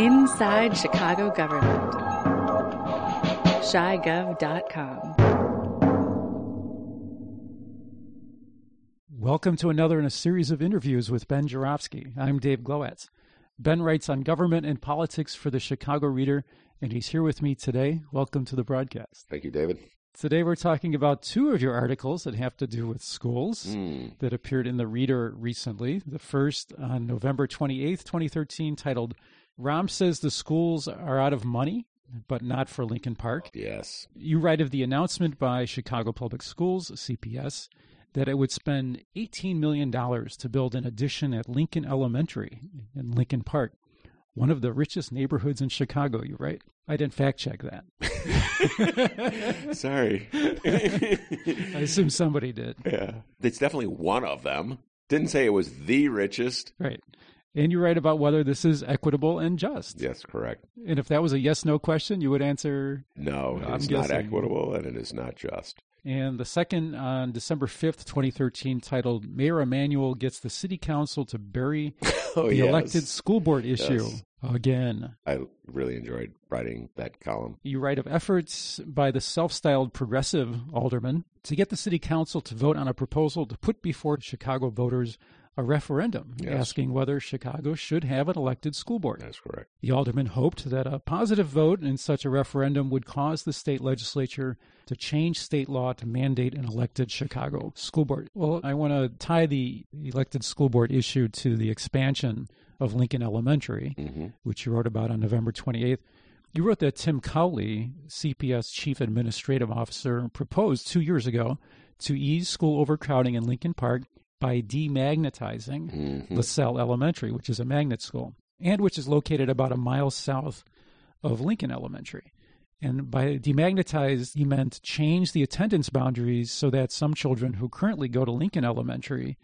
Inside Chicago Government. ChiGov.com. Welcome to another in a series of interviews with Ben Joravsky. I'm Dave Glowacz. Ben writes on government and politics for the Chicago Reader, and he's here with me today. Welcome to the broadcast. Thank you, David. Today we're talking about two of your articles that have to do with schools Mm. that appeared in the Reader recently. The first on November 28th, 2013, titled Rahm Says the Schools Are Out of Money, but Not for Lincoln Park. Yes. You write of the announcement by Chicago Public Schools, CPS, that it would spend $18 million to build an addition at Lincoln Elementary in Lincoln Park, one of the richest neighborhoods in Chicago, you write. I didn't fact check that. Sorry. I assume somebody did. yeah. It's definitely one of them. Didn't say it was the richest. Right. And you write about whether this is equitable and just. Yes, correct. And if that was a yes no question, you would answer. No, I'm it's not guessing. equitable and it is not just. And the second on December 5th, 2013, titled Mayor Emanuel Gets the City Council to Bury Oh, the yes. Elected School Board Issue. Yes. Again. I really enjoyed writing that column. You write of efforts by the self styled progressive alderman to get the city council to vote on a proposal to put before Chicago voters a referendum Yes. asking whether Chicago should have an elected school board. That's correct. The alderman hoped that a positive vote in such a referendum would cause the state legislature to change state law to mandate an elected Chicago school board. Well, I want to tie the elected school board issue to the expansion of Lincoln Elementary, hmm which you wrote about on November 28th. You wrote that Tim Cawley, CPS Chief Administrative Officer, proposed two years ago to ease school overcrowding in Lincoln Park by demagnetizing hmm LaSalle Elementary, which is a magnet school, and which is located about a mile south of Lincoln Elementary. And by demagnetized, he meant change the attendance boundaries so that some children who currently go to Lincoln Elementary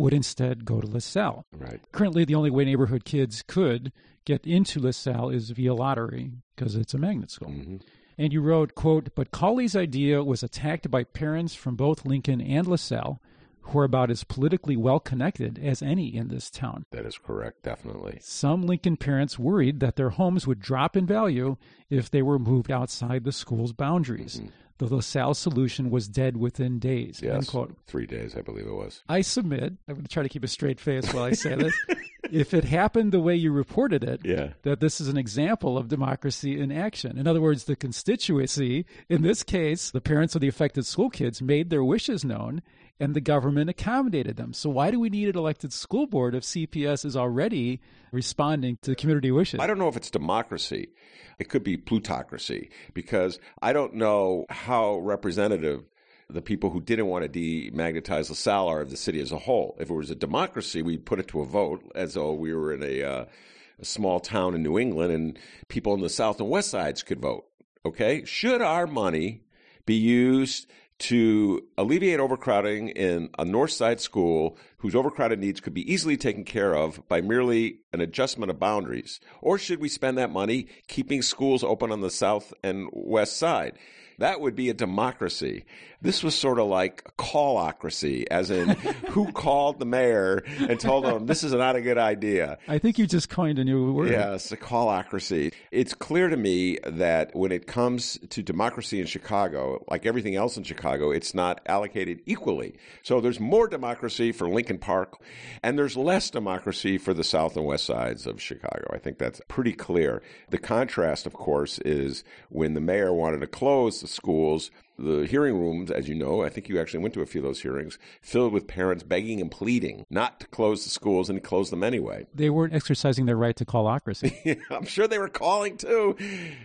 would instead go to LaSalle. Right. Currently, the only way neighborhood kids could get into LaSalle is via lottery because it's a magnet school. hmm And you wrote, quote, but Cawley's idea was attacked by parents from both Lincoln and LaSalle who are about as politically well connected as any in this town. That is correct, definitely. Some Lincoln parents worried that their homes would drop in value if they were moved outside the school's boundaries. The LaSalle solution was dead within days. Yes. quote. Three days, I believe it was. I submit, I'm going to try to keep a straight face while I say this. if it happened the way you reported it, Yeah. that this is an example of democracy in action. In other words, the constituency, in this case, the parents of the affected school kids, made their wishes known and the government accommodated them. So, why do we need an elected school board if CPS is already responding to the community wishes? I don't know if it's democracy. It could be plutocracy because I don't know how representative the people who didn't want to demagnetize LaSalle are of the city as a whole. If it was a democracy, we'd put it to a vote as though we were in a, uh, a small town in New England and people in the south and west sides could vote. Okay? Should our money be used to alleviate overcrowding in a north side school whose overcrowded needs could be easily taken care of by merely an adjustment of boundaries? Or should we spend that money keeping schools open on the south and west side? That would be a democracy. This was sort of like a callocracy, as in who called the mayor and told them this is not a good idea. I think you just coined a new word. Yes, a callocracy. It's clear to me that when it comes to democracy in Chicago, like everything else in Chicago, it's not allocated equally. So there's more democracy for Lincoln Park, and there's less democracy for the south and west sides of Chicago. I think that's pretty clear. The contrast, of course, is when the mayor wanted to close the schools. The hearing rooms, as you know, I think you actually went to a few of those hearings, filled with parents begging and pleading not to close the schools and he closed them anyway. They weren't exercising their right to callocracy. I'm sure they were calling too.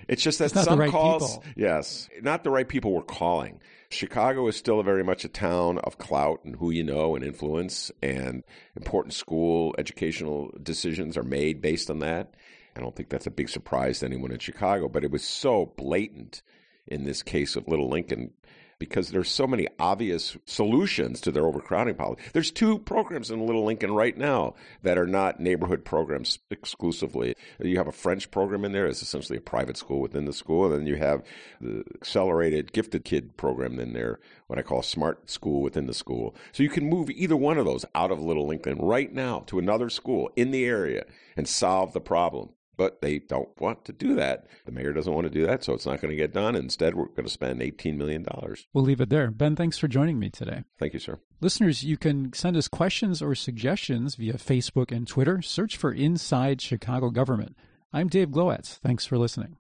It's just that It's some right calls, people. yes, not the right people were calling. Chicago is still very much a town of clout and who you know and influence, and important school educational decisions are made based on that. I don't think that's a big surprise to anyone in Chicago, but it was so blatant in this case of Little Lincoln because there's so many obvious solutions to their overcrowding policy. There's two programs in Little Lincoln right now that are not neighborhood programs exclusively. You have a French program in there, it's essentially a private school within the school, and then you have the accelerated gifted kid program in there, what I call smart school within the school. So you can move either one of those out of Little Lincoln right now to another school in the area and solve the problem. But they don't want to do that. The mayor doesn't want to do that, so it's not going to get done. Instead, we're going to spend $18 million. We'll leave it there. Ben, thanks for joining me today. Thank you, sir. Listeners, you can send us questions or suggestions via Facebook and Twitter. Search for Inside Chicago Government. I'm Dave Glowacz. Thanks for listening.